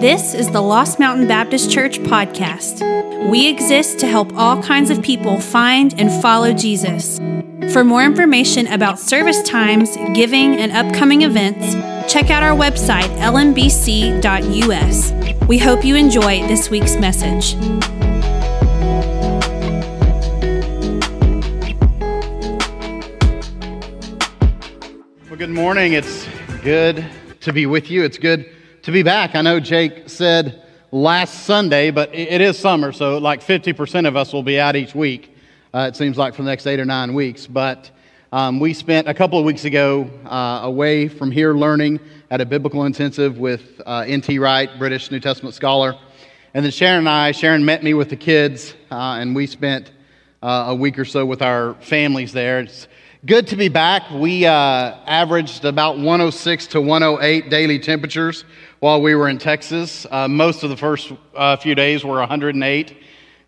This is the Lost Mountain Baptist Church podcast. We exist to help all kinds of people find and follow Jesus. For more information about service times, giving, and upcoming events, check out our website, lmbc.us. We hope you enjoy this week's message. Well, good morning. It's good to be with you. It's good to be back. I know Jake said last Sunday, but it is summer, so like 50% of us will be out each week, uh, it seems like, for the next eight or nine weeks. But um, we spent a couple of weeks ago uh, away from here learning at a biblical intensive with uh, N.T. Wright, British New Testament scholar. And then Sharon and I, Sharon met me with the kids, uh, and we spent uh, a week or so with our families there. It's good to be back. We uh, averaged about 106 to 108 daily temperatures while we were in Texas. Uh, most of the first uh, few days were 108.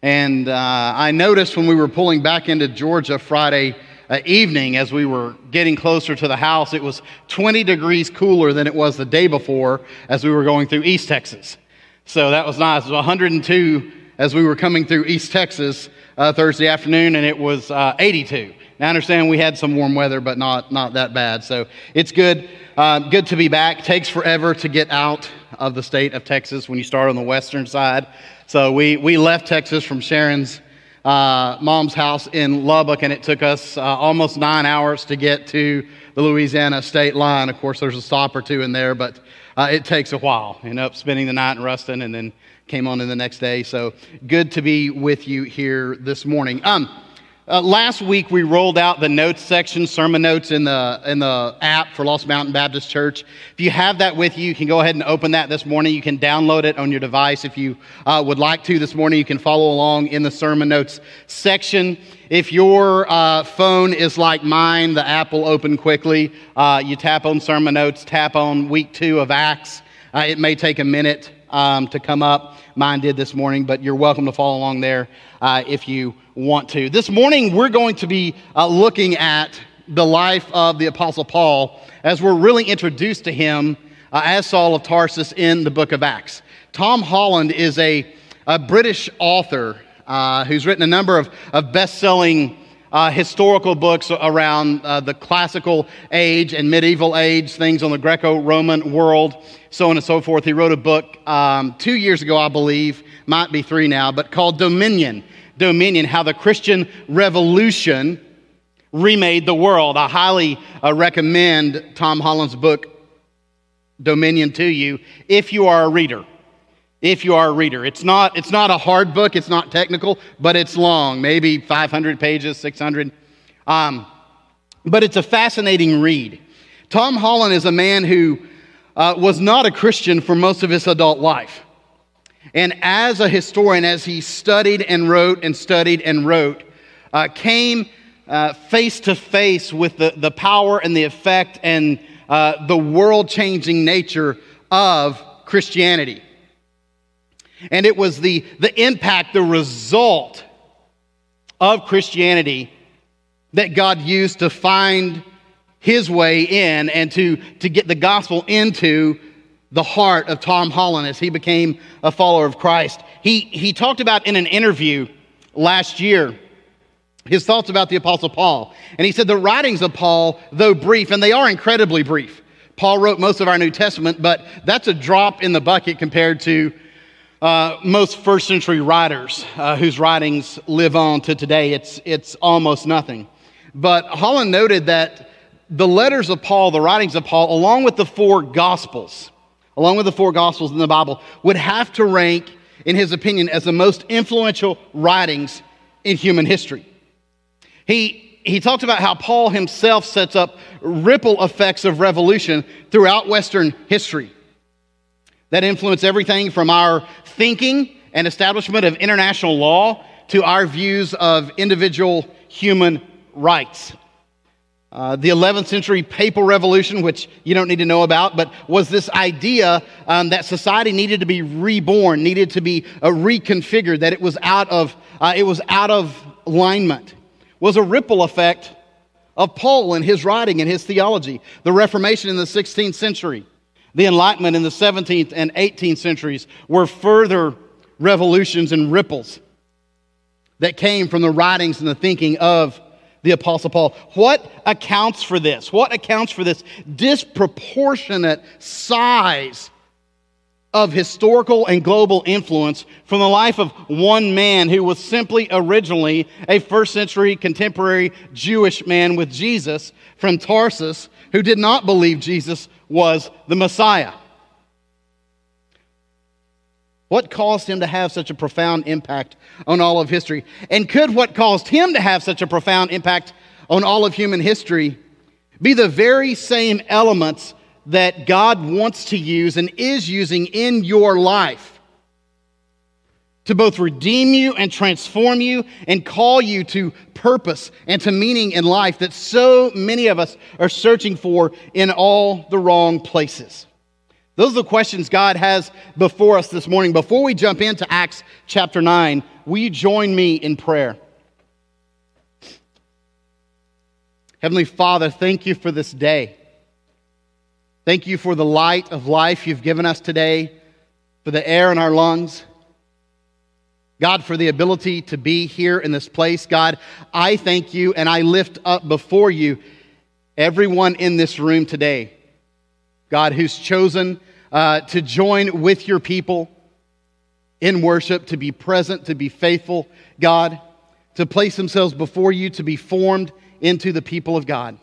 And uh, I noticed when we were pulling back into Georgia Friday uh, evening, as we were getting closer to the house, it was 20 degrees cooler than it was the day before as we were going through East Texas. So that was nice. It was 102 as we were coming through East Texas uh, Thursday afternoon, and it was uh, 82. Now, I understand we had some warm weather, but not, not that bad. So it's good. Uh, good to be back. Takes forever to get out of the state of Texas when you start on the western side. So we, we left Texas from Sharon's uh, mom's house in Lubbock, and it took us uh, almost nine hours to get to the Louisiana state line. Of course, there's a stop or two in there, but uh, it takes a while. Ended up spending the night in Ruston and then came on in the next day. So good to be with you here this morning. Um, uh, last week we rolled out the notes section, sermon notes in the in the app for Lost Mountain Baptist Church. If you have that with you, you can go ahead and open that this morning. You can download it on your device if you uh, would like to this morning. You can follow along in the sermon notes section. If your uh, phone is like mine, the app will open quickly. Uh, you tap on sermon notes, tap on week two of Acts. Uh, it may take a minute um, to come up. Mine did this morning, but you're welcome to follow along there uh, if you want to. This morning, we're going to be uh, looking at the life of the Apostle Paul as we're really introduced to him uh, as Saul of Tarsus in the book of Acts. Tom Holland is a, a British author uh, who's written a number of, of best selling uh, historical books around uh, the classical age and medieval age, things on the Greco Roman world, so on and so forth. He wrote a book um, two years ago, I believe, might be three now, but called Dominion dominion, how the Christian revolution remade the world. I highly uh, recommend Tom Holland's book, Dominion, to you if you are a reader. If you are a reader, it's not, it's not a hard book, it's not technical, but it's long, maybe 500 pages, 600. Um, but it's a fascinating read. Tom Holland is a man who uh, was not a Christian for most of his adult life. And as a historian, as he studied and wrote and studied and wrote, uh, came face to face with the, the power and the effect and uh, the world changing nature of Christianity. And it was the, the impact, the result of Christianity that God used to find his way in and to, to get the gospel into the heart of Tom Holland as he became a follower of Christ. He, he talked about in an interview last year his thoughts about the Apostle Paul. And he said, The writings of Paul, though brief, and they are incredibly brief. Paul wrote most of our New Testament, but that's a drop in the bucket compared to uh, most first century writers uh, whose writings live on to today. It's, it's almost nothing. But Holland noted that the letters of Paul, the writings of Paul, along with the four Gospels, along with the four Gospels in the Bible, would have to rank, in his opinion, as the most influential writings in human history. He, he talked about how Paul himself sets up ripple effects of revolution throughout Western history that influence everything from our thinking and establishment of international law to our views of individual human rights. Uh, the 11th century papal revolution, which you don't need to know about, but was this idea um, that society needed to be reborn, needed to be uh, reconfigured, that it was out of uh, it was out of alignment, was a ripple effect of Paul and his writing and his theology. The Reformation in the 16th century, The Enlightenment in the 17th and 18th centuries were further revolutions and ripples that came from the writings and the thinking of the Apostle Paul. What accounts for this? What accounts for this disproportionate size of historical and global influence from the life of one man who was simply originally a first century contemporary Jewish man with Jesus from Tarsus who did not believe Jesus was the Messiah. What caused him to have such a profound impact on all of history? And could what caused him to have such a profound impact on all of human history be the very same elements that God wants to use and is using in your life to both redeem you and transform you and call you to purpose and to meaning in life that so many of us are searching for in all the wrong places. Those are the questions God has before us this morning. Before we jump into Acts chapter 9, will you join me in prayer? Heavenly Father, thank you for this day. Thank you for the light of life you've given us today, for the air in our lungs. God, for the ability to be here in this place. God, I thank you and I lift up before you everyone in this room today. God, who's chosen uh, to join with your people in worship, to be present, to be faithful, God, to place themselves before you, to be formed into the people of God.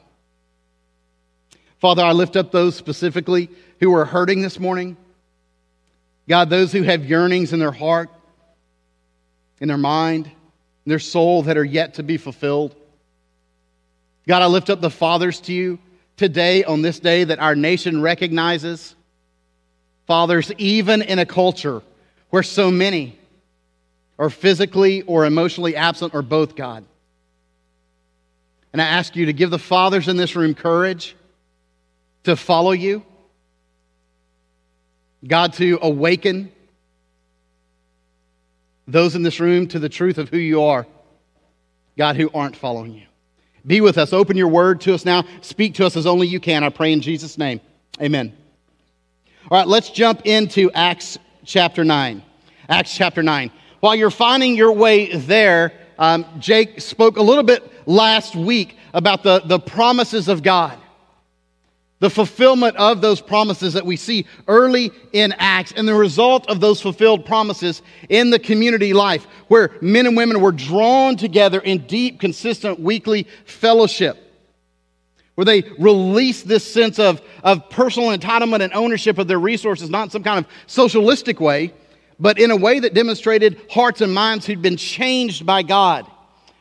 Father, I lift up those specifically who are hurting this morning. God, those who have yearnings in their heart, in their mind, in their soul that are yet to be fulfilled. God, I lift up the fathers to you today on this day that our nation recognizes. Fathers, even in a culture where so many are physically or emotionally absent or both, God. And I ask you to give the fathers in this room courage to follow you, God, to awaken those in this room to the truth of who you are, God, who aren't following you. Be with us. Open your word to us now. Speak to us as only you can. I pray in Jesus' name. Amen. All right, let's jump into Acts chapter 9. Acts chapter 9. While you're finding your way there, um, Jake spoke a little bit last week about the, the promises of God the fulfillment of those promises that we see early in Acts and the result of those fulfilled promises in the community life, where men and women were drawn together in deep, consistent weekly fellowship, where they released this sense of, of personal entitlement and ownership of their resources, not in some kind of socialistic way, but in a way that demonstrated hearts and minds who'd been changed by God,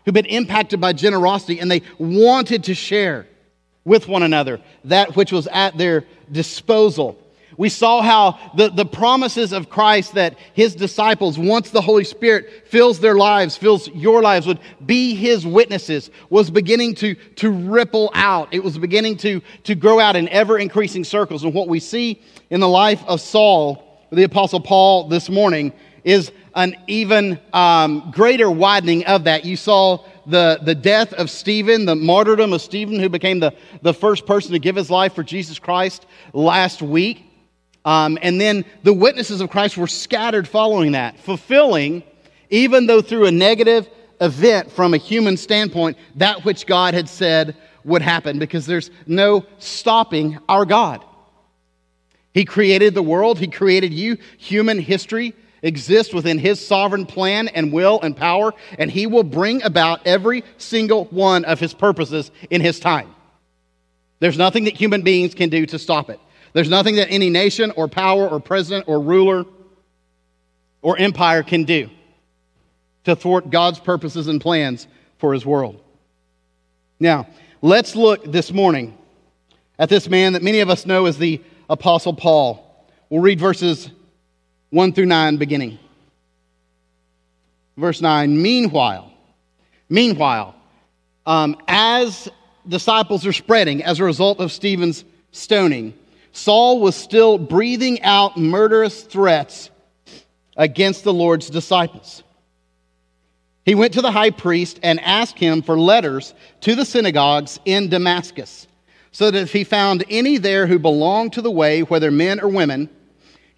who'd been impacted by generosity, and they wanted to share with one another, that which was at their disposal. We saw how the, the promises of Christ that his disciples, once the Holy Spirit fills their lives, fills your lives, would be his witnesses, was beginning to, to ripple out. It was beginning to, to grow out in ever increasing circles. And what we see in the life of Saul, the Apostle Paul, this morning, is an even um, greater widening of that. You saw the, the death of Stephen, the martyrdom of Stephen, who became the, the first person to give his life for Jesus Christ last week. Um, and then the witnesses of Christ were scattered following that, fulfilling, even though through a negative event from a human standpoint, that which God had said would happen, because there's no stopping our God. He created the world, He created you, human history exist within his sovereign plan and will and power, and he will bring about every single one of his purposes in his time. There's nothing that human beings can do to stop it. There's nothing that any nation or power or president or ruler or empire can do to thwart God's purposes and plans for his world. Now, let's look this morning at this man that many of us know as the Apostle Paul. We'll read verses 1 through 9 beginning. Verse 9, meanwhile, meanwhile, um, as disciples are spreading as a result of Stephen's stoning, Saul was still breathing out murderous threats against the Lord's disciples. He went to the high priest and asked him for letters to the synagogues in Damascus so that if he found any there who belonged to the way, whether men or women,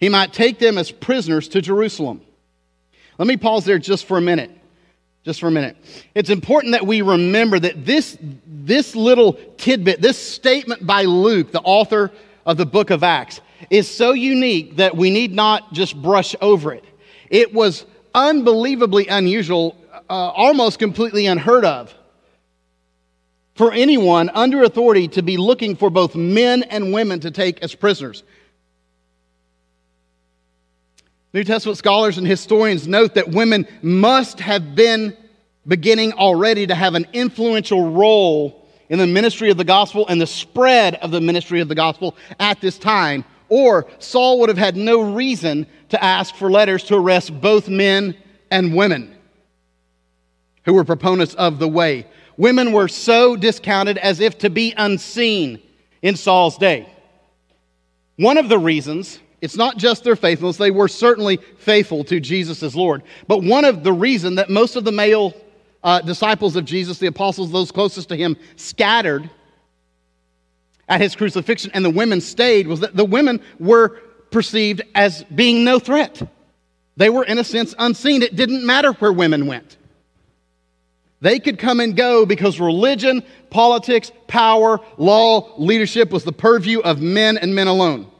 he might take them as prisoners to Jerusalem. Let me pause there just for a minute. Just for a minute. It's important that we remember that this, this little tidbit, this statement by Luke, the author of the book of Acts, is so unique that we need not just brush over it. It was unbelievably unusual, uh, almost completely unheard of for anyone under authority to be looking for both men and women to take as prisoners. New Testament scholars and historians note that women must have been beginning already to have an influential role in the ministry of the gospel and the spread of the ministry of the gospel at this time, or Saul would have had no reason to ask for letters to arrest both men and women who were proponents of the way. Women were so discounted as if to be unseen in Saul's day. One of the reasons it's not just their faithfulness, they were certainly faithful to Jesus as Lord. But one of the reason that most of the male uh, disciples of Jesus, the apostles, those closest to him, scattered at his crucifixion and the women stayed was that the women were perceived as being no threat. They were, in a sense, unseen. It didn't matter where women went. They could come and go because religion, politics, power, law, leadership was the purview of men and men alone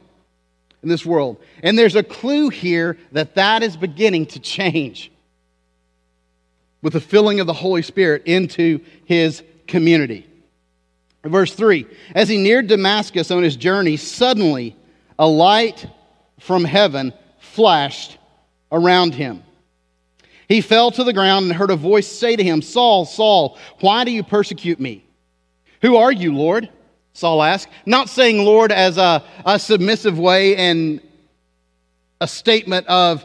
in this world. And there's a clue here that that is beginning to change with the filling of the Holy Spirit into his community. Verse 3 As he neared Damascus on his journey, suddenly a light from heaven flashed around him. He fell to the ground and heard a voice say to him, Saul, Saul, why do you persecute me? Who are you, Lord? Saul asked, not saying Lord as a, a submissive way and a statement of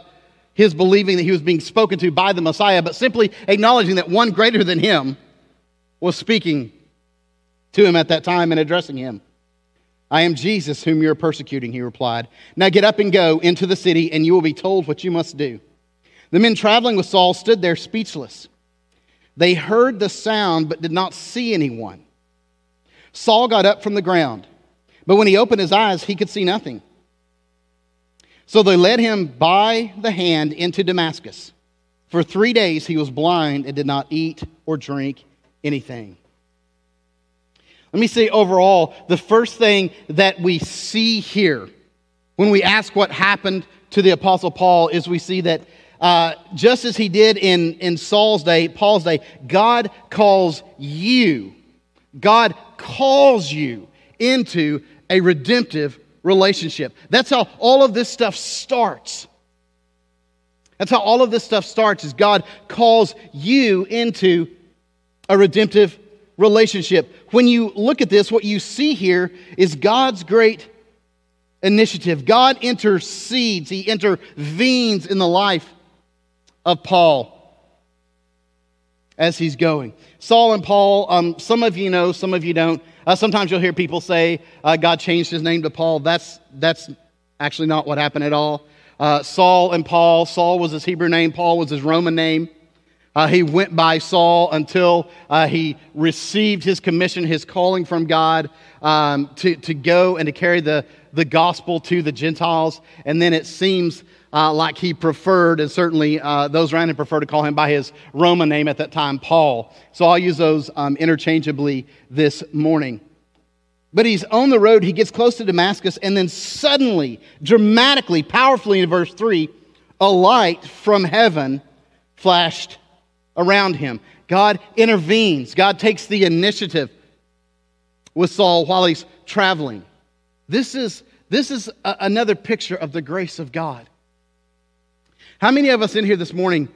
his believing that he was being spoken to by the Messiah, but simply acknowledging that one greater than him was speaking to him at that time and addressing him. I am Jesus whom you're persecuting, he replied. Now get up and go into the city, and you will be told what you must do. The men traveling with Saul stood there speechless. They heard the sound, but did not see anyone. Saul got up from the ground, but when he opened his eyes, he could see nothing. So they led him by the hand into Damascus. For three days he was blind and did not eat or drink anything. Let me say overall, the first thing that we see here when we ask what happened to the Apostle Paul is we see that uh, just as he did in, in Saul's day, Paul's day, God calls you God calls you into a redemptive relationship. That's how all of this stuff starts. That's how all of this stuff starts is God calls you into a redemptive relationship. When you look at this, what you see here is God's great initiative. God intercedes, He intervenes in the life of Paul as he's going. Saul and Paul, um, some of you know, some of you don't. Uh, sometimes you'll hear people say uh, God changed his name to Paul. That's, that's actually not what happened at all. Uh, Saul and Paul, Saul was his Hebrew name, Paul was his Roman name. Uh, he went by Saul until uh, he received his commission, his calling from God um, to, to go and to carry the, the gospel to the Gentiles. And then it seems uh, like he preferred, and certainly uh, those around him prefer to call him by his Roman name at that time, Paul. So I'll use those um, interchangeably this morning. But he's on the road, he gets close to Damascus, and then suddenly, dramatically, powerfully in verse 3, a light from heaven flashed around him. God intervenes, God takes the initiative with Saul while he's traveling. This is, this is a, another picture of the grace of God. How many of us in here this morning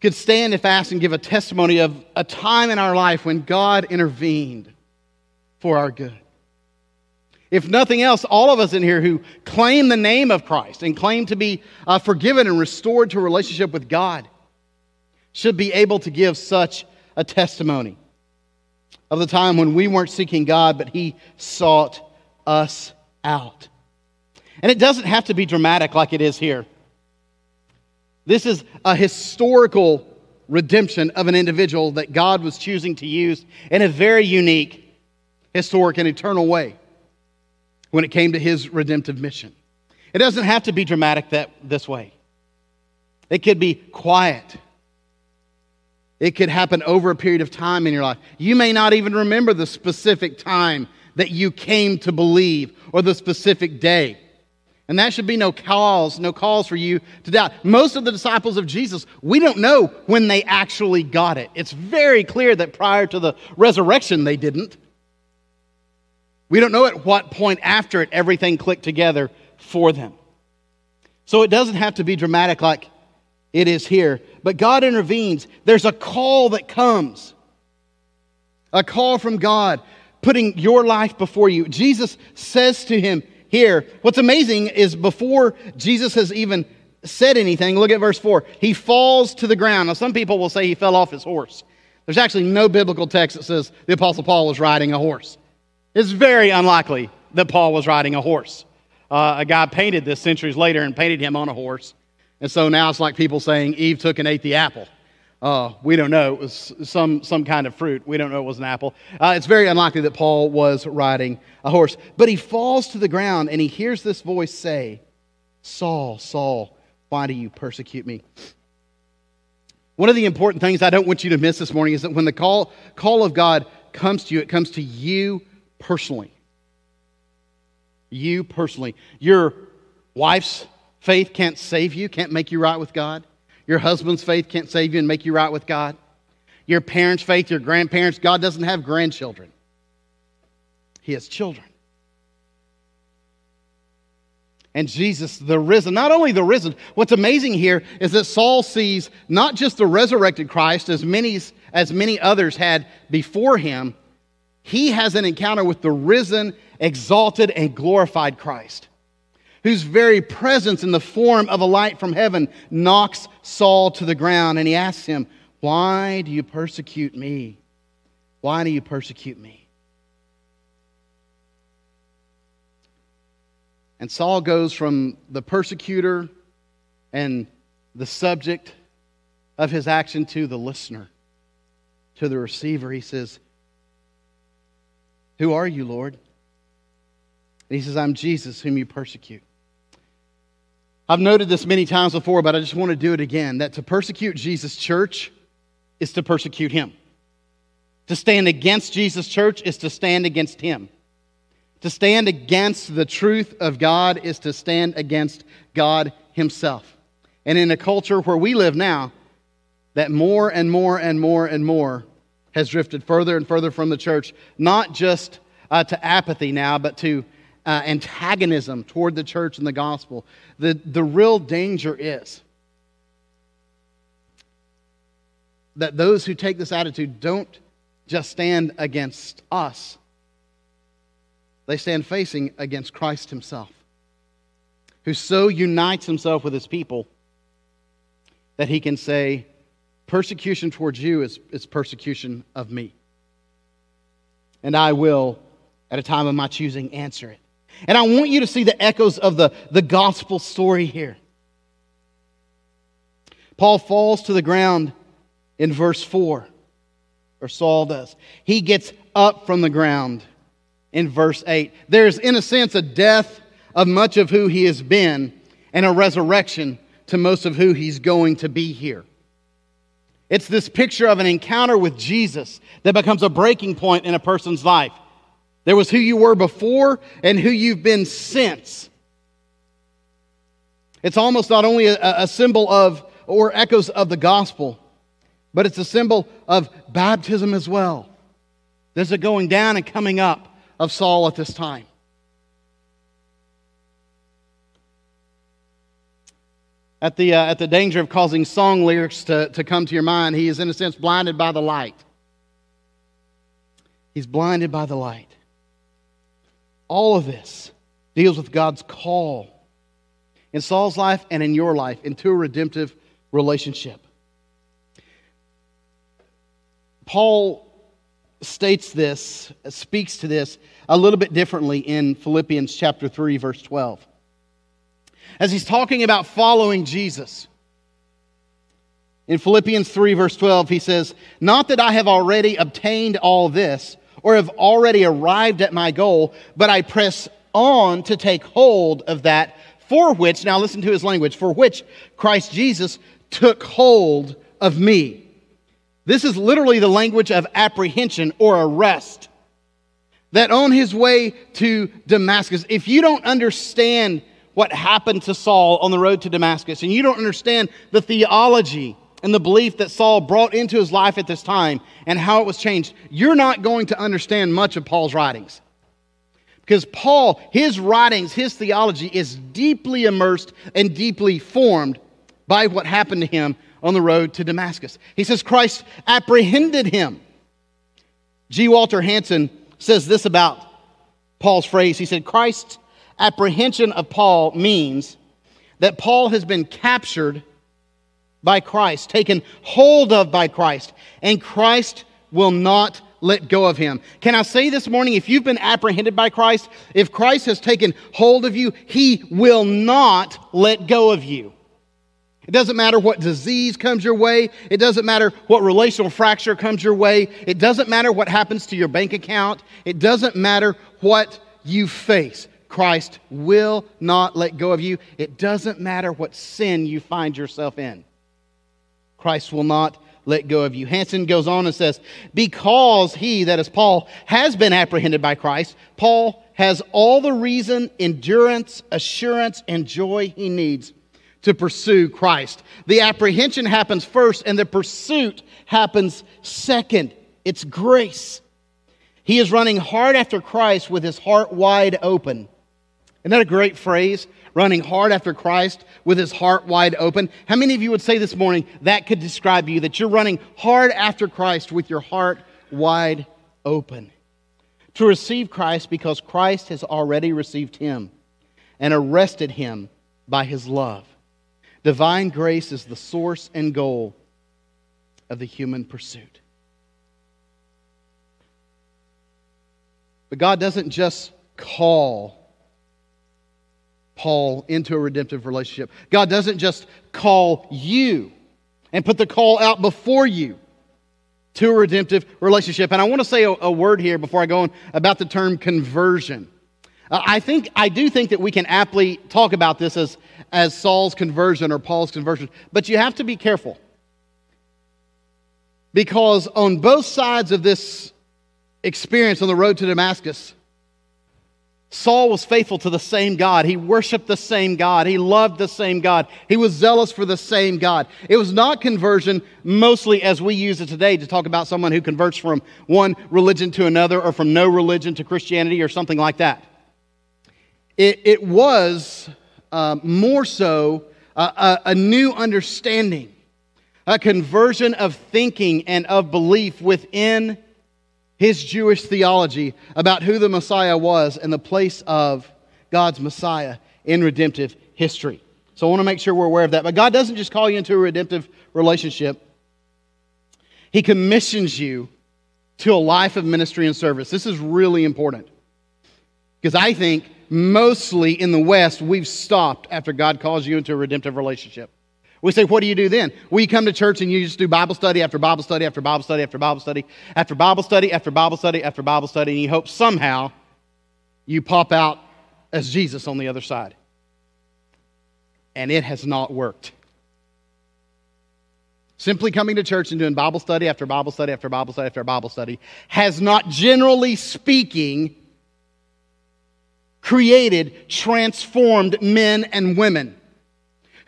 could stand and fast and give a testimony of a time in our life when God intervened for our good? If nothing else, all of us in here who claim the name of Christ and claim to be uh, forgiven and restored to a relationship with God should be able to give such a testimony of the time when we weren't seeking God, but He sought us out. And it doesn't have to be dramatic like it is here. This is a historical redemption of an individual that God was choosing to use in a very unique historic, and eternal way when it came to his redemptive mission. It doesn't have to be dramatic that, this way, it could be quiet. It could happen over a period of time in your life. You may not even remember the specific time that you came to believe or the specific day. And that should be no cause, no cause for you to doubt. Most of the disciples of Jesus, we don't know when they actually got it. It's very clear that prior to the resurrection, they didn't. We don't know at what point after it everything clicked together for them. So it doesn't have to be dramatic like it is here. But God intervenes. There's a call that comes, a call from God putting your life before you. Jesus says to him here, what's amazing is before Jesus has even said anything, look at verse 4. He falls to the ground. Now, some people will say he fell off his horse. There's actually no biblical text that says the Apostle Paul was riding a horse. It's very unlikely that Paul was riding a horse. Uh, a guy painted this centuries later and painted him on a horse. And so now it's like people saying Eve took and ate the apple. Uh, we don't know. It was some, some kind of fruit. We don't know it was an apple. Uh, it's very unlikely that Paul was riding a horse. But he falls to the ground and he hears this voice say, Saul, Saul, why do you persecute me? One of the important things I don't want you to miss this morning is that when the call, call of God comes to you, it comes to you personally. You personally. Your wife's faith can't save you, can't make you right with God. Your husband's faith can't save you and make you right with God. Your parents' faith, your grandparents, God doesn't have grandchildren, He has children. And Jesus, the risen, not only the risen, what's amazing here is that Saul sees not just the resurrected Christ, as many, as many others had before him, he has an encounter with the risen, exalted, and glorified Christ whose very presence in the form of a light from heaven knocks Saul to the ground. And he asks him, Why do you persecute me? Why do you persecute me? And Saul goes from the persecutor and the subject of his action to the listener, to the receiver. He says, Who are you, Lord? And he says, I'm Jesus, whom you persecute. I've noted this many times before, but I just want to do it again that to persecute Jesus' church is to persecute him. To stand against Jesus' church is to stand against him. To stand against the truth of God is to stand against God himself. And in a culture where we live now, that more and more and more and more has drifted further and further from the church, not just uh, to apathy now, but to uh, antagonism toward the church and the gospel. The, the real danger is that those who take this attitude don't just stand against us, they stand facing against Christ Himself, who so unites Himself with His people that He can say, Persecution towards you is, is persecution of me. And I will, at a time of my choosing, answer it. And I want you to see the echoes of the, the gospel story here. Paul falls to the ground in verse 4, or Saul does. He gets up from the ground in verse 8. There's, in a sense, a death of much of who he has been and a resurrection to most of who he's going to be here. It's this picture of an encounter with Jesus that becomes a breaking point in a person's life. There was who you were before and who you've been since. It's almost not only a, a, symbol of or echoes of the gospel, but it's a symbol of baptism as well. There's a going down and coming up of Saul at this time. At the, uh, at the danger of causing song lyrics to, to come to your mind, he is, in a sense, blinded by the light. He's blinded by the light. All of this deals with God's call in Saul's life and in your life into a redemptive relationship. Paul states this, speaks to this a little bit differently in Philippians chapter 3 verse 12. As he's talking about following Jesus, in Philippians 3 verse 12 he says, "Not that I have already obtained all this or have already arrived at my goal, but I press on to take hold of that for which, now listen to his language, for which Christ Jesus took hold of me. This is literally the language of apprehension or arrest. That on his way to Damascus, if you don't understand what happened to Saul on the road to Damascus, and you don't understand the theology and the belief that Saul brought into his life at this time and how it was changed, you're not going to understand much of Paul's writings. Because Paul, his writings, his theology is deeply immersed and deeply formed by what happened to him on the road to Damascus. He says Christ apprehended him. G. Walter Hansen says this about Paul's phrase. He said, Christ's apprehension of Paul means that Paul has been captured by Christ, taken hold of by Christ, and Christ will not let go of him. Can I say this morning, if you've been apprehended by Christ, if Christ has taken hold of you, he will not let go of you. It doesn't matter what disease comes your way. It doesn't matter what relational fracture comes your way. It doesn't matter what happens to your bank account. It doesn't matter what you face. Christ will not let go of you. It doesn't matter what sin you find yourself in. Christ will not let go of you. Hansen goes on and says, Because he, that is Paul, has been apprehended by Christ, Paul has all the reason, endurance, assurance, and joy he needs to pursue Christ. The apprehension happens first, and the pursuit happens second. It's grace. He is running hard after Christ with his heart wide open. Isn't that a great phrase? Running hard after Christ with his heart wide open. How many of you would say this morning that could describe you, that you're running hard after Christ with your heart wide open? To receive Christ because Christ has already received him and arrested him by his love. Divine grace is the source and goal of the human pursuit. But God doesn't just call Paul into a redemptive relationship. God doesn't just call you and put the call out before you to a redemptive relationship. And I want to say a, a word here before I go on about the term conversion. Uh, I think I do think that we can aptly talk about this as, as Saul's conversion or Paul's conversion, but you have to be careful. Because on both sides of this experience on the road to Damascus, Saul was faithful to the same God. He worshiped the same God. He loved the same God. He was zealous for the same God. It was not conversion, mostly as we use it today to talk about someone who converts from one religion to another or from no religion to Christianity or something like that. It, it was uh, more so uh, a, a new understanding, a conversion of thinking and of belief within his Jewish theology about who the Messiah was and the place of God's Messiah in redemptive history. So I want to make sure we're aware of that. But God doesn't just call you into a redemptive relationship, He commissions you to a life of ministry and service. This is really important. Because I think mostly in the West, we've stopped after God calls you into a redemptive relationship. We say, what do you do then? Well, you come to church and you just do Bible study after Bible study after Bible study after Bible study after Bible study after Bible study after Bible study, and you hope somehow you pop out as Jesus on the other side. And it has not worked. Simply coming to church and doing Bible study after Bible study after Bible study after Bible study has not, generally speaking, created transformed men and women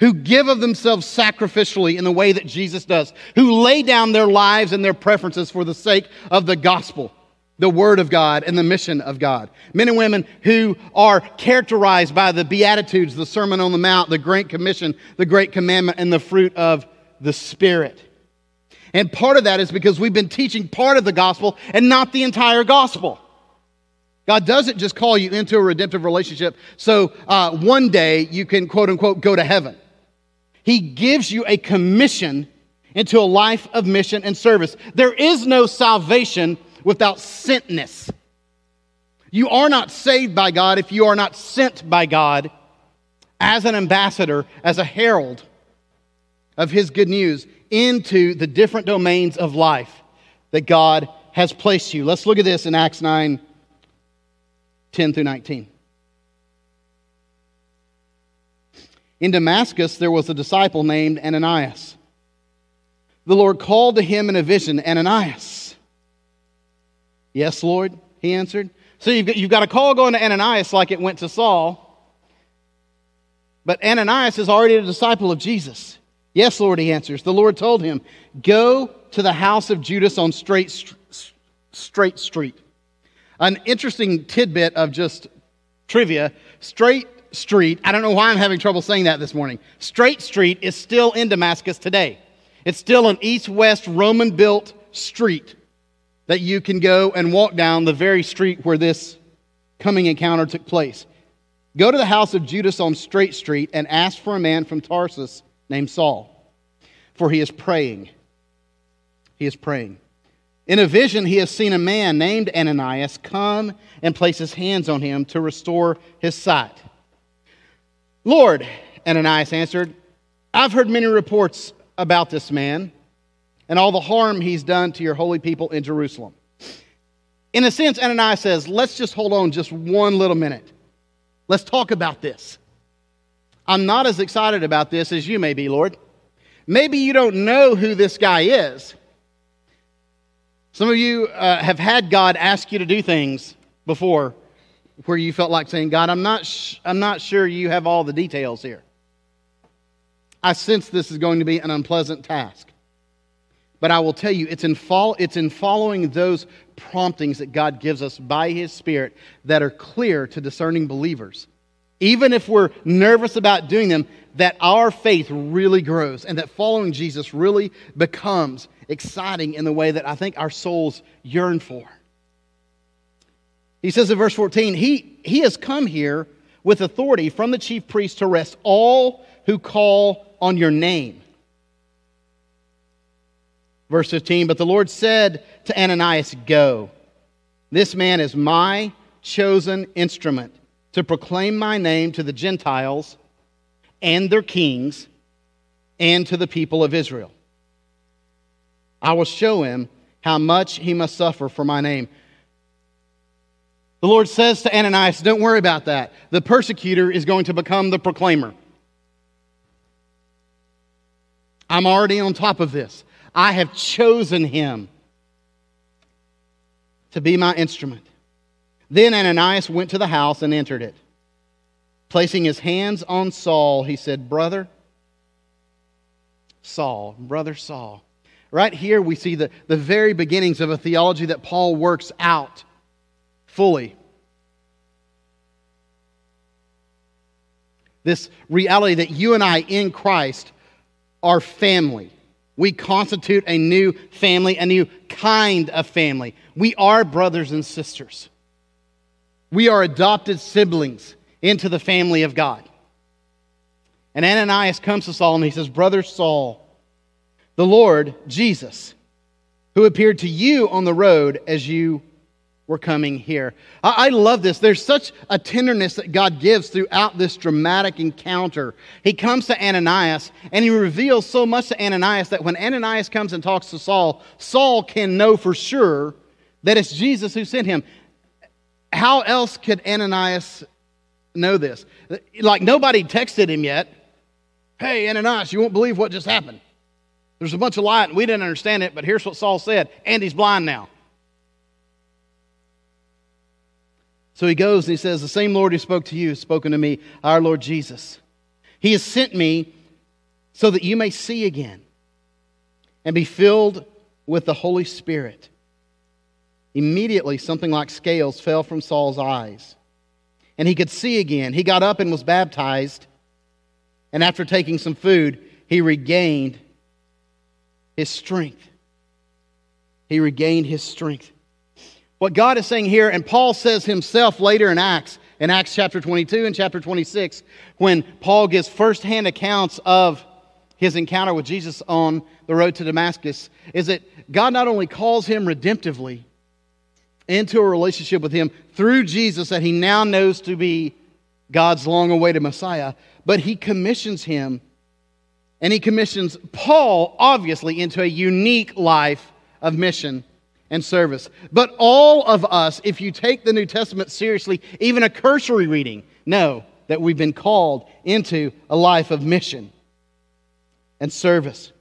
who give of themselves sacrificially in the way that Jesus does, who lay down their lives and their preferences for the sake of the gospel, the word of God, and the mission of God. Men and women who are characterized by the Beatitudes, the Sermon on the Mount, the Great Commission, the Great Commandment, and the fruit of the Spirit. And part of that is because we've been teaching part of the gospel and not the entire gospel. God doesn't just call you into a redemptive relationship so uh, one day you can, quote unquote, go to heaven. He gives you a commission into a life of mission and service. There is no salvation without sentness. You are not saved by God if you are not sent by God as an ambassador, as a herald of His good news into the different domains of life that God has placed you. Let's look at this in Acts 9 10 through 19. In Damascus, there was a disciple named Ananias. The Lord called to him in a vision, Ananias. Yes, Lord, he answered. So you've got, you've got a call going to Ananias like it went to Saul. But Ananias is already a disciple of Jesus. Yes, Lord, he answers. The Lord told him, Go to the house of Judas on Straight, Straight Street. An interesting tidbit of just trivia Straight Street, I don't know why I'm having trouble saying that this morning. Straight Street is still in Damascus today. It's still an east west Roman built street that you can go and walk down the very street where this coming encounter took place. Go to the house of Judas on Straight Street and ask for a man from Tarsus named Saul, for he is praying. He is praying. In a vision, he has seen a man named Ananias come and place his hands on him to restore his sight. Lord, Ananias answered, I've heard many reports about this man and all the harm he's done to your holy people in Jerusalem. In a sense, Ananias says, Let's just hold on just one little minute. Let's talk about this. I'm not as excited about this as you may be, Lord. Maybe you don't know who this guy is. Some of you uh, have had God ask you to do things before where you felt like saying, God, I'm not, sh- I'm not sure you have all the details here. I sense this is going to be an unpleasant task. But I will tell you, it's in, fol- it's in following those promptings that God gives us by His Spirit that are clear to discerning believers. Even if we're nervous about doing them, that our faith really grows and that following Jesus really becomes exciting in the way that I think our souls yearn for. He says in verse 14, He, he has come here with authority from the chief priest to arrest all who call on your name. Verse 15, but the Lord said to Ananias, Go. This man is my chosen instrument to proclaim my name to the Gentiles and their kings and to the people of Israel. I will show him how much he must suffer for my name. The Lord says to Ananias, Don't worry about that. The persecutor is going to become the proclaimer. I'm already on top of this. I have chosen him to be my instrument. Then Ananias went to the house and entered it. Placing his hands on Saul, he said, Brother Saul, brother Saul. Right here, we see the, the very beginnings of a theology that Paul works out fully. This reality that you and I in Christ are family. We constitute a new family, a new kind of family. We are brothers and sisters. We are adopted siblings into the family of God. And Ananias comes to Saul and he says, Brother Saul, the Lord Jesus, who appeared to you on the road as you were coming here. I, I, love this. There's such a tenderness that God gives throughout this dramatic encounter. He comes to Ananias and he reveals so much to Ananias that when Ananias comes and talks to Saul, Saul can know for sure that it's Jesus who sent him. How else could Ananias know this? Like nobody texted him yet. Hey, Ananias, you won't believe what just happened. There's a bunch of light and we didn't understand it, but here's what Saul said. And he's blind now. So he goes and he says, The same Lord who spoke to you has spoken to me, our Lord Jesus. He has sent me so that you may see again and be filled with the Holy Spirit. Immediately, something like scales fell from Saul's eyes, and he could see again. He got up and was baptized, and after taking some food, he regained his strength. He regained his strength. What God is saying here, and Paul says himself later in Acts, in Acts chapter 22 and chapter 26, when Paul gives firsthand accounts of his encounter with Jesus on the road to Damascus, is that God not only calls him redemptively into a relationship with him through Jesus that he now knows to be God's long awaited Messiah, but he commissions him and he commissions Paul, obviously, into a unique life of mission and service. But all of us, if you take the New Testament seriously, even a cursory reading, know that we've been called into a life of mission and service.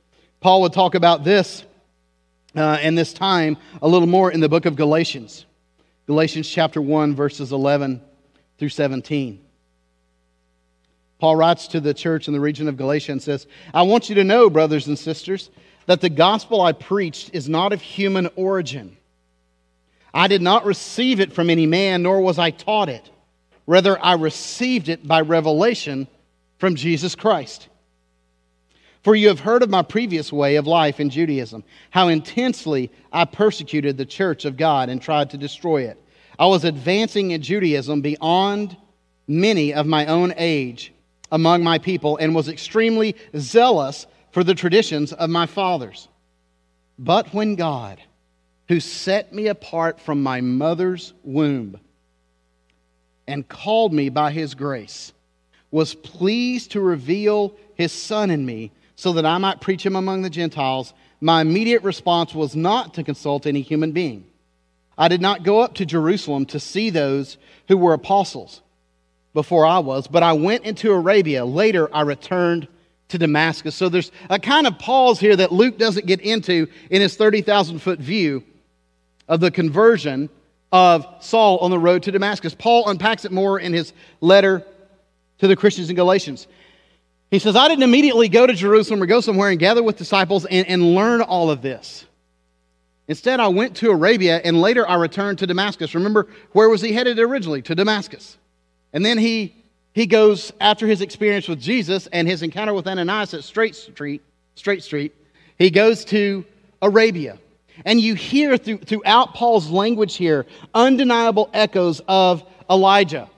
Paul would talk about this uh, in this time a little more in the book of Galatians. Galatians chapter 1, verses 11 through 17. Paul writes to the church in the region of Galatia and says, I want you to know, brothers and sisters, that the gospel I preached is not of human origin. I did not receive it from any man, nor was I taught it. Rather, I received it by revelation from Jesus Christ. For you have heard of my previous way of life in Judaism, how intensely I persecuted the church of God and tried to destroy it. I was advancing in Judaism beyond many of my own age among my people and was extremely zealous for the traditions of my fathers. But when God, who set me apart from my mother's womb and called me by his grace, was pleased to reveal his Son in me, so that I might preach him among the Gentiles, my immediate response was not to consult any human being. I did not go up to Jerusalem to see those who were apostles before I was, but I went into Arabia. Later, I returned to Damascus. So there's a kind of pause here that Luke doesn't get into in his 30,000 foot view of the conversion of Saul on the road to Damascus. Paul unpacks it more in his letter to the Christians in Galatians. He says, I didn't immediately go to Jerusalem or go somewhere and gather with disciples and, and learn all of this. Instead, I went to Arabia and later I returned to Damascus. Remember, where was he headed originally? To Damascus. And then he, he goes after his experience with Jesus and his encounter with Ananias at Straight Street, Straight Street, he goes to Arabia. And you hear through, throughout Paul's language here undeniable echoes of Elijah.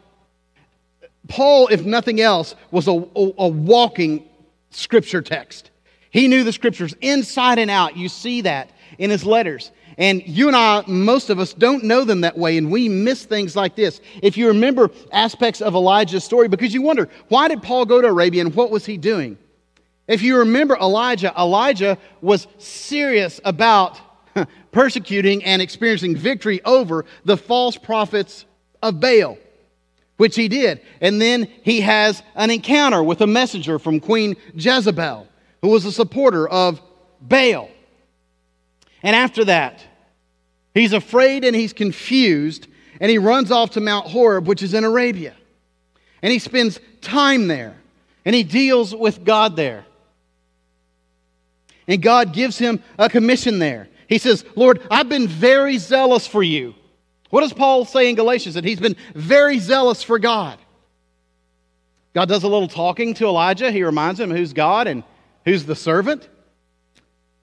Paul, if nothing else, was a, a, a, walking scripture text. He knew the scriptures inside and out. You see that in his letters. And you and I, most of us, don't know them that way, and we miss things like this. If you remember aspects of Elijah's story, because you wonder, why did Paul go to Arabia and what was he doing? If you remember Elijah, Elijah was serious about persecuting and experiencing victory over the false prophets of Baal which he did. And then he has an encounter with a messenger from Queen Jezebel, who was a supporter of Baal. And after that, he's afraid and he's confused, and he runs off to Mount Horeb, which is in Arabia. And he spends time there, and he deals with God there. And God gives him a commission there. He says, Lord, I've been very zealous for you. What does Paul say in Galatians? That he's been very zealous for God. God does a little talking to Elijah. He reminds him who's God and who's the servant.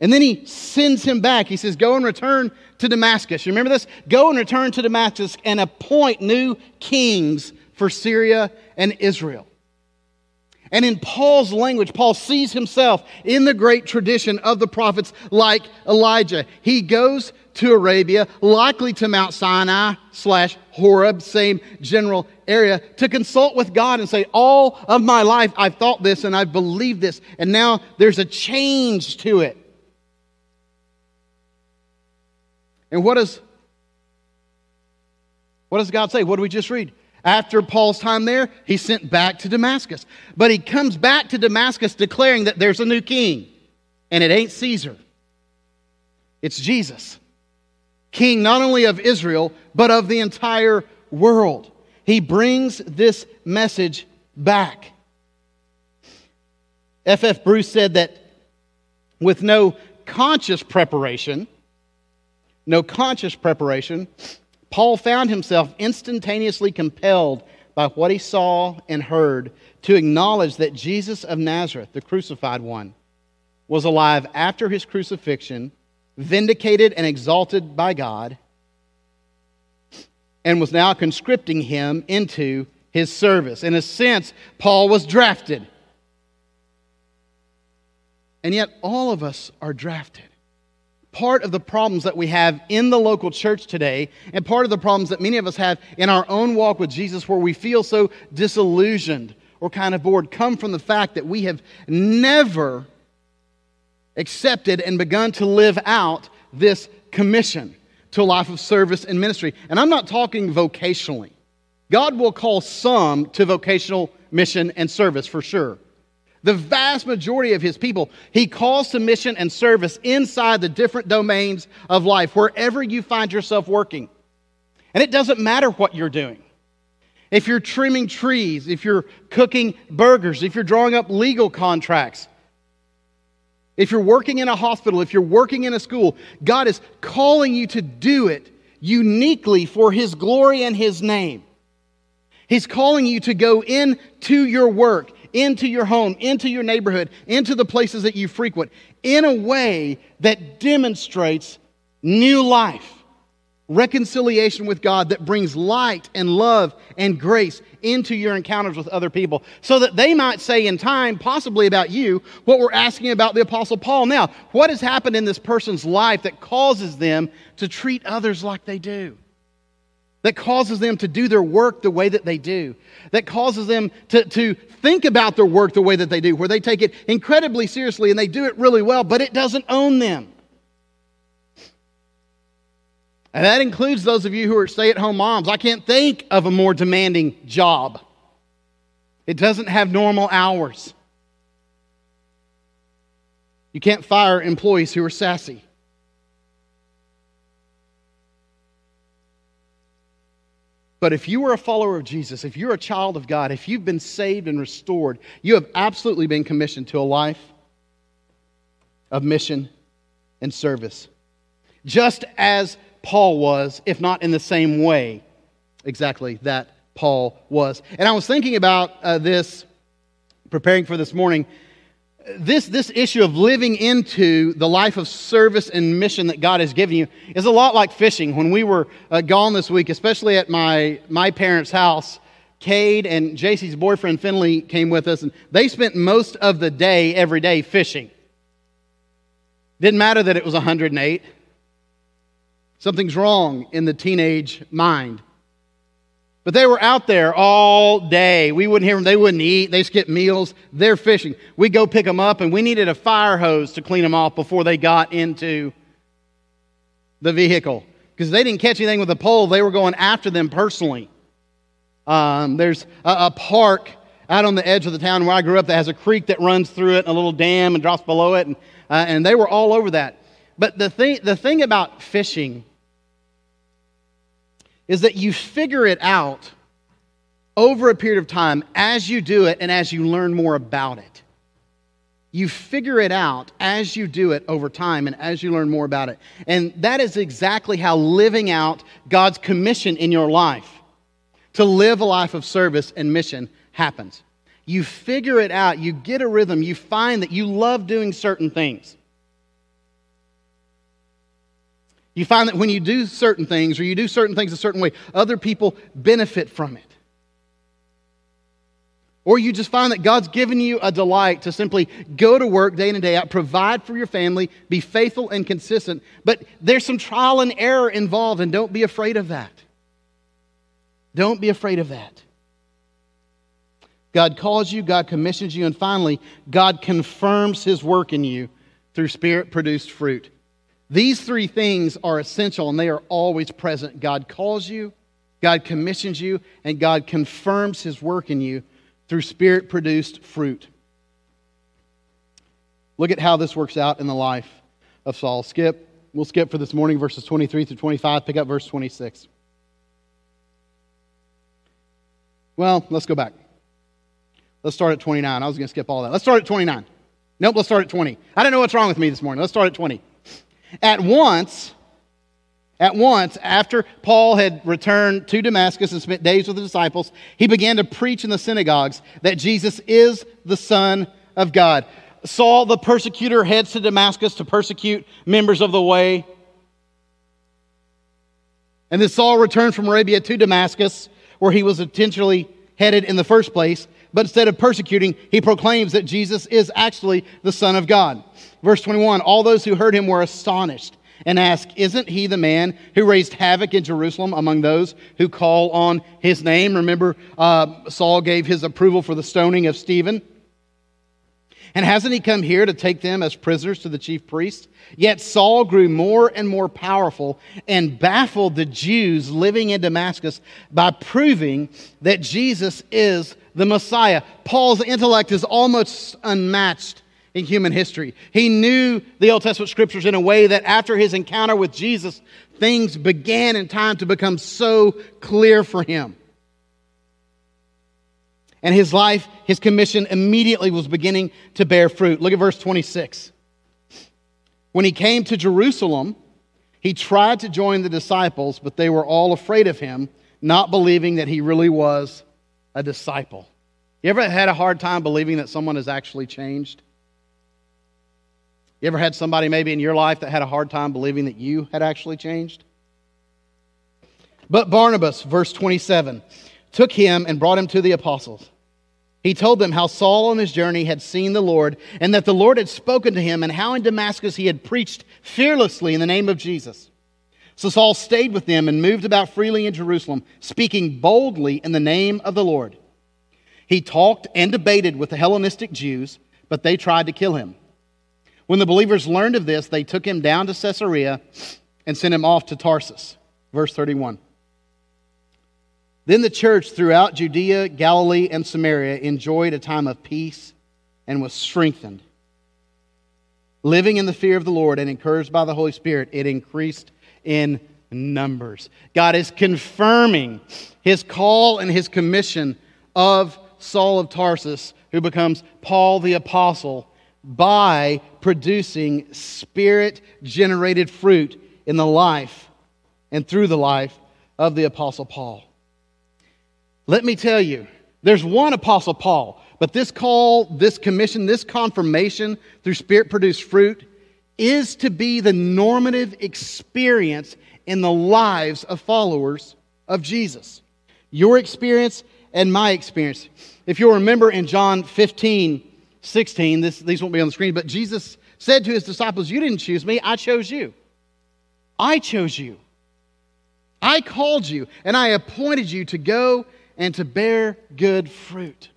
And then he sends him back. He says, Go and return to Damascus. You remember this? Go and return to Damascus and appoint new kings for Syria and Israel. And in Paul's language, Paul sees himself in the great tradition of the prophets like Elijah. He goes to Arabia, likely to Mount Sinai slash Horeb, same general area, to consult with God and say, All of my life I've thought this and I've believed this, and now there's a change to it. And what does, what does God say? What do we just read? After Paul's time there, he sent back to Damascus. But he comes back to Damascus declaring that there's a new king, and it ain't Caesar, it's Jesus. King not only of Israel, but of the entire world. He brings this message back. F.F. F. Bruce said that with no conscious preparation, no conscious preparation, Paul found himself instantaneously compelled by what he saw and heard to acknowledge that Jesus of Nazareth, the crucified one, was alive after his crucifixion, vindicated and exalted by God, and was now conscripting him into his service. In a sense, Paul was drafted. And yet, all of us are drafted part of the problems that we have in the local church today, and part of the problems that many of us have in our own walk with Jesus, where we feel so disillusioned or kind of bored, come from the fact that we have never accepted and begun to live out this commission. to a life of service and ministry. And I'm not talking vocationally. God will call some to vocational mission and service for sure. The vast majority of his people, he calls to mission and service inside the different domains of life, wherever you find yourself working. And it doesn't matter what you're doing. If you're trimming trees, if you're cooking burgers, if you're drawing up legal contracts, if you're working in a hospital, if you're working in a school, God is calling you to do it uniquely for His glory and His name. He's calling you to go into your work, into your home, into your neighborhood, into the places that you frequent in a way that demonstrates new life reconciliation with God that brings light and love and grace into your encounters with other people so that they might say in time, possibly about you, what we're asking about the Apostle Paul. Now, what has happened in this person's life that causes them to treat others like they do? That causes them to do their work the way that they do. That causes them to, to think about their work the way that they do, where they take it incredibly seriously and they do it really well, but it doesn't own them. And that includes those of you who are stay at home moms. I can't think of a more demanding job. It doesn't have normal hours. You can't fire employees who are sassy. But if you are a follower of Jesus, if you're a child of God, if you've been saved and restored, you have absolutely been commissioned to a life of mission and service. Just as Paul was, if not in the same way exactly that Paul was. And I was thinking about uh, this, preparing for this morning. This, this issue of living into the life of service and mission that God has given you is a lot like fishing. When we were uh, gone this week, especially at my, my parents' house, Cade and JC's boyfriend Finley came with us, and they spent most of the day, every day, fishing. Didn't matter that it was 108. Something's wrong in the teenage mind. But they were out there all day. We wouldn't hear them. They wouldn't eat. They skipped meals. They're fishing. We go pick them up, and we needed a fire hose to clean them off before they got into the vehicle because they didn't catch anything with a pole. They were going after them personally. Um, there's a, a, park out on the edge of the town where I grew up that has a creek that runs through it, and a little dam and drops below it, and, uh, and they were all over that. But the thing, the thing about fishing is that you figure it out over a period of time as you do it and as you learn more about it. You figure it out as you do it over time and as you learn more about it. And that is exactly how living out God's commission in your life to live a life of service and mission happens. You figure it out, you get a rhythm, you find that you love doing certain things. You find that when you do certain things or you do certain things a certain way, other people benefit from it. Or you just find that God's given you a delight to simply go to work day in and day out, provide for your family, be faithful and consistent. But there's some trial and error involved, and don't be afraid of that. Don't be afraid of that. God calls you, God commissions you, and finally, God confirms his work in you through spirit produced fruit. These three things are essential and they are always present. God calls you, God commissions you, and God confirms his work in you through spirit produced fruit. Look at how this works out in the life of Saul. Skip, we'll skip for this morning verses 23 through 25, pick up verse 26. Well, let's go back. Let's start at 29. I was going to skip all that. Let's start at 29. Nope, let's start at 20. I don't know what's wrong with me this morning. Let's start at 20. At once, at once, after Paul had returned to Damascus and spent days with the disciples, he began to preach in the synagogues that Jesus is the Son of God. Saul, the persecutor, heads to Damascus to persecute members of the way. And then Saul returned from Arabia to Damascus, where he was intentionally headed in the first place. But instead of persecuting, he proclaims that Jesus is actually the Son of God. Verse 21 All those who heard him were astonished and asked, Isn't he the man who raised havoc in Jerusalem among those who call on his name? Remember, uh, Saul gave his approval for the stoning of Stephen. And hasn't he come here to take them as prisoners to the chief priest? Yet Saul grew more and more powerful and baffled the Jews living in Damascus by proving that Jesus is the Messiah. Paul's intellect is almost unmatched in human history. He knew the Old Testament scriptures in a way that after his encounter with Jesus, things began in time to become so clear for him. And his life, his commission immediately was beginning to bear fruit. Look at verse 26. When he came to Jerusalem, he tried to join the disciples, but they were all afraid of him, not believing that he really was a disciple. You ever had a hard time believing that someone has actually changed? You ever had somebody maybe in your life that had a hard time believing that you had actually changed? But Barnabas, verse 27, took him and brought him to the apostles. He told them how Saul on his journey had seen the Lord, and that the Lord had spoken to him, and how in Damascus he had preached fearlessly in the name of Jesus. So Saul stayed with them and moved about freely in Jerusalem, speaking boldly in the name of the Lord. He talked and debated with the Hellenistic Jews, but they tried to kill him. When the believers learned of this, they took him down to Caesarea and sent him off to Tarsus. Verse 31. Then the church throughout Judea, Galilee, and Samaria enjoyed a time of peace and was strengthened. Living in the fear of the Lord and encouraged by the Holy Spirit, it increased in numbers. God is confirming his call and his commission of Saul of Tarsus, who becomes Paul the Apostle, by producing spirit generated fruit in the life and through the life of the Apostle Paul. Let me tell you, there's one Apostle Paul, but this call, this commission, this confirmation through spirit produced fruit is to be the normative experience in the lives of followers of Jesus. Your experience and my experience. If you'll remember in John 15, 16, this, these won't be on the screen, but Jesus said to his disciples, You didn't choose me, I chose you. I chose you. I called you, and I appointed you to go and to bear good fruit.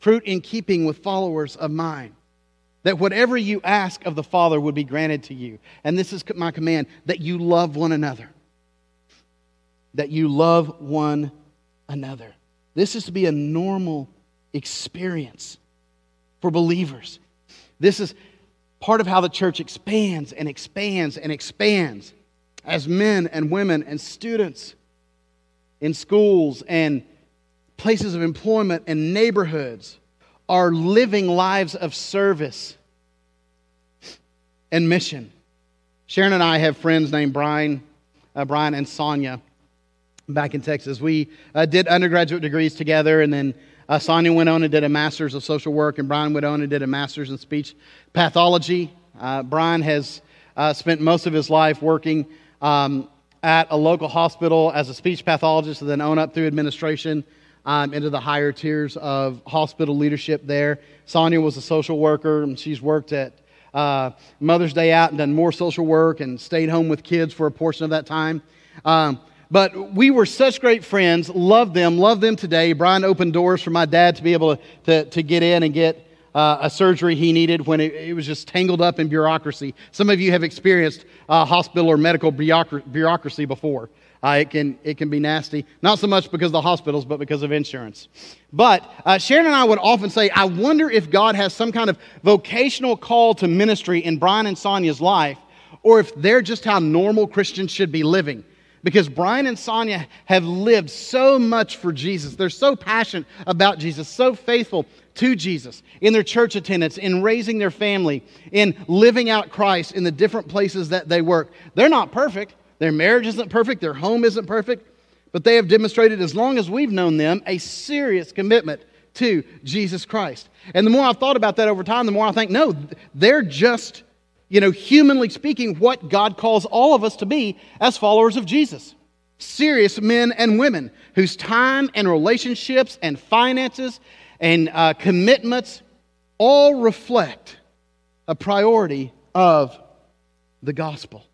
Fruit in keeping with followers of mine. That whatever you ask of the Father would be granted to you. And this is my command that you love one another. That you love one another. This is to be a normal experience for believers. This is part of how the church expands and expands and expands as men and women and students in schools and places of employment and neighborhoods are living lives of service and mission. Sharon and I have friends named Brian, uh, Brian and Sonia back in Texas. We uh, did undergraduate degrees together, and then uh, Sonia went on and did a master's of social work, and Brian went on and did a master's in speech pathology. Uh, Brian has uh, spent most of his life working um, at a local hospital as a speech pathologist and then on up through administration um, into the higher tiers of hospital leadership there. Sonia was a social worker, and she's worked at uh, Mother's Day out and done more social work and stayed home with kids for a portion of that time. Um, but we were such great friends, loved them, love them today. Brian opened doors for my dad to be able to, to, to get in and get uh, a surgery he needed when it, it, was just tangled up in bureaucracy. Some of you have experienced uh, hospital or medical bureaucracy before. Uh, it, can, it can be nasty, not so much because of the hospitals, but because of insurance. But uh, Sharon and I would often say, I wonder if God has some kind of vocational call to ministry in Brian and Sonia's life, or if they're just how normal Christians should be living because Brian and Sonia have lived so much for Jesus. They're so passionate about Jesus, so faithful to Jesus in their church attendance, in raising their family, in living out Christ in the different places that they work. They're not perfect. Their marriage isn't perfect. Their home isn't perfect. But they have demonstrated, as long as we've known them, a serious commitment to Jesus Christ. And the more I've thought about that over time, the more I think, no, they're just, you know, humanly speaking, what God calls all of us to be as followers of Jesus. Serious men and women whose time and relationships and finances and uh, commitments all reflect a priority of the gospel.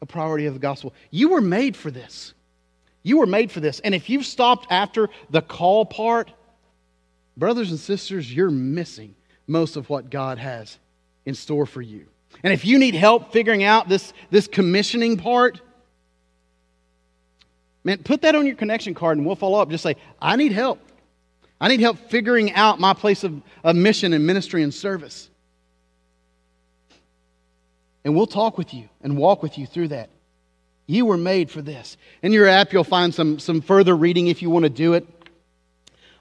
A priority of the gospel. You were made for this. You were made for this. And if you've stopped after the call part, brothers and sisters, you're missing most of what God has in store for you. And if you need help figuring out this, this commissioning part, man, put that on your connection card and we'll follow up. Just say, I need help. I need help figuring out my place of, of mission and ministry and service. And we'll talk with you and walk with you through that. You were made for this. In your app, you'll find some, some further reading if you want to do it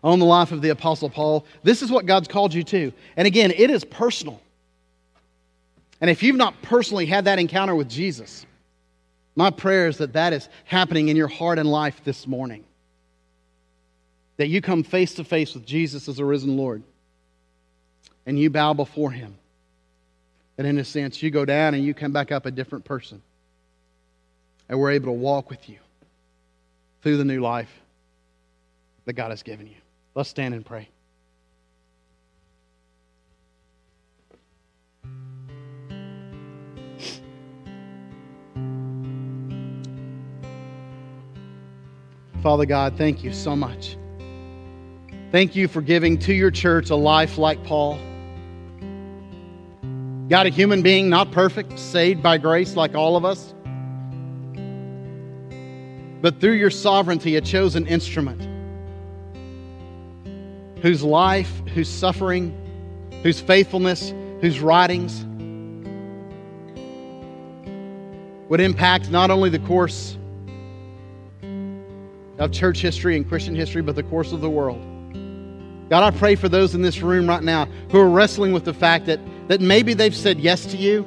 on the life of the Apostle Paul. This is what God's called you to. And again, it is personal. And if you've not personally had that encounter with Jesus, my prayer is that that is happening in your heart and life this morning. That you come face to face with Jesus as a risen Lord and you bow before him. And in a sense, you go down and you come back up a different person. And we're able to walk with you through the new life that God has given you. Let's stand and pray. Father God, thank you so much. Thank you for giving to your church a life like Paul. God, a human being, not perfect, saved by grace like all of us, but through your sovereignty, a chosen instrument whose life, whose suffering, whose faithfulness, whose writings would impact not only the course of church history and Christian history, but the course of the world. God, I pray for those in this room right now who are wrestling with the fact that, that maybe they've said yes to you,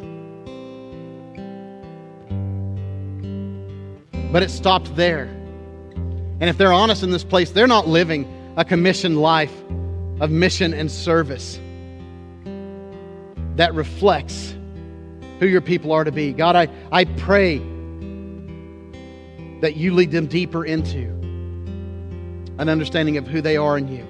but it stopped there. And if they're honest in this place, they're not living a commissioned life of mission and service that reflects who your people are to be. God, I, I pray that you lead them deeper into an understanding of who they are in you.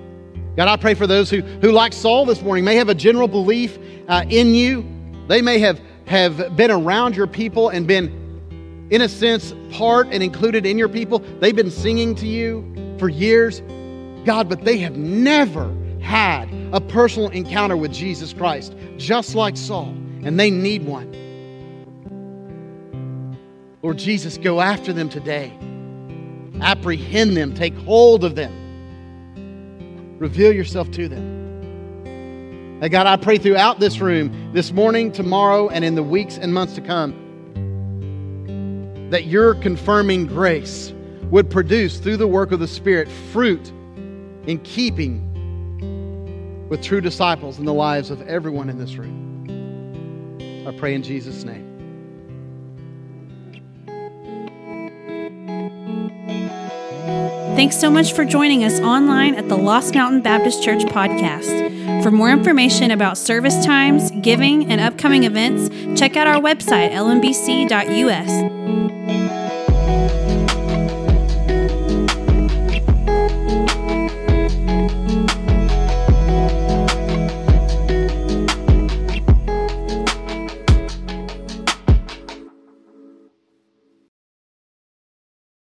God, I pray for those who, who like Saul this morning, may have a general belief uh, in you. They may have, have been around your people and been, in a sense, part and included in your people. They've been singing to you for years. God, but they have never had a personal encounter with Jesus Christ, just like Saul, and they need one. Lord Jesus, go after them today apprehend them, take hold of them, reveal yourself to them. Hey, God, I pray throughout this room, this morning, tomorrow, and in the weeks and months to come, that your confirming grace would produce through the work of the Spirit fruit in keeping with true disciples in the lives of everyone in this room. I pray in Jesus' name. Thanks so much for joining us online at the Lost Mountain Baptist Church podcast. For more information about service times, giving, and upcoming events, check out our website, lmbc.us.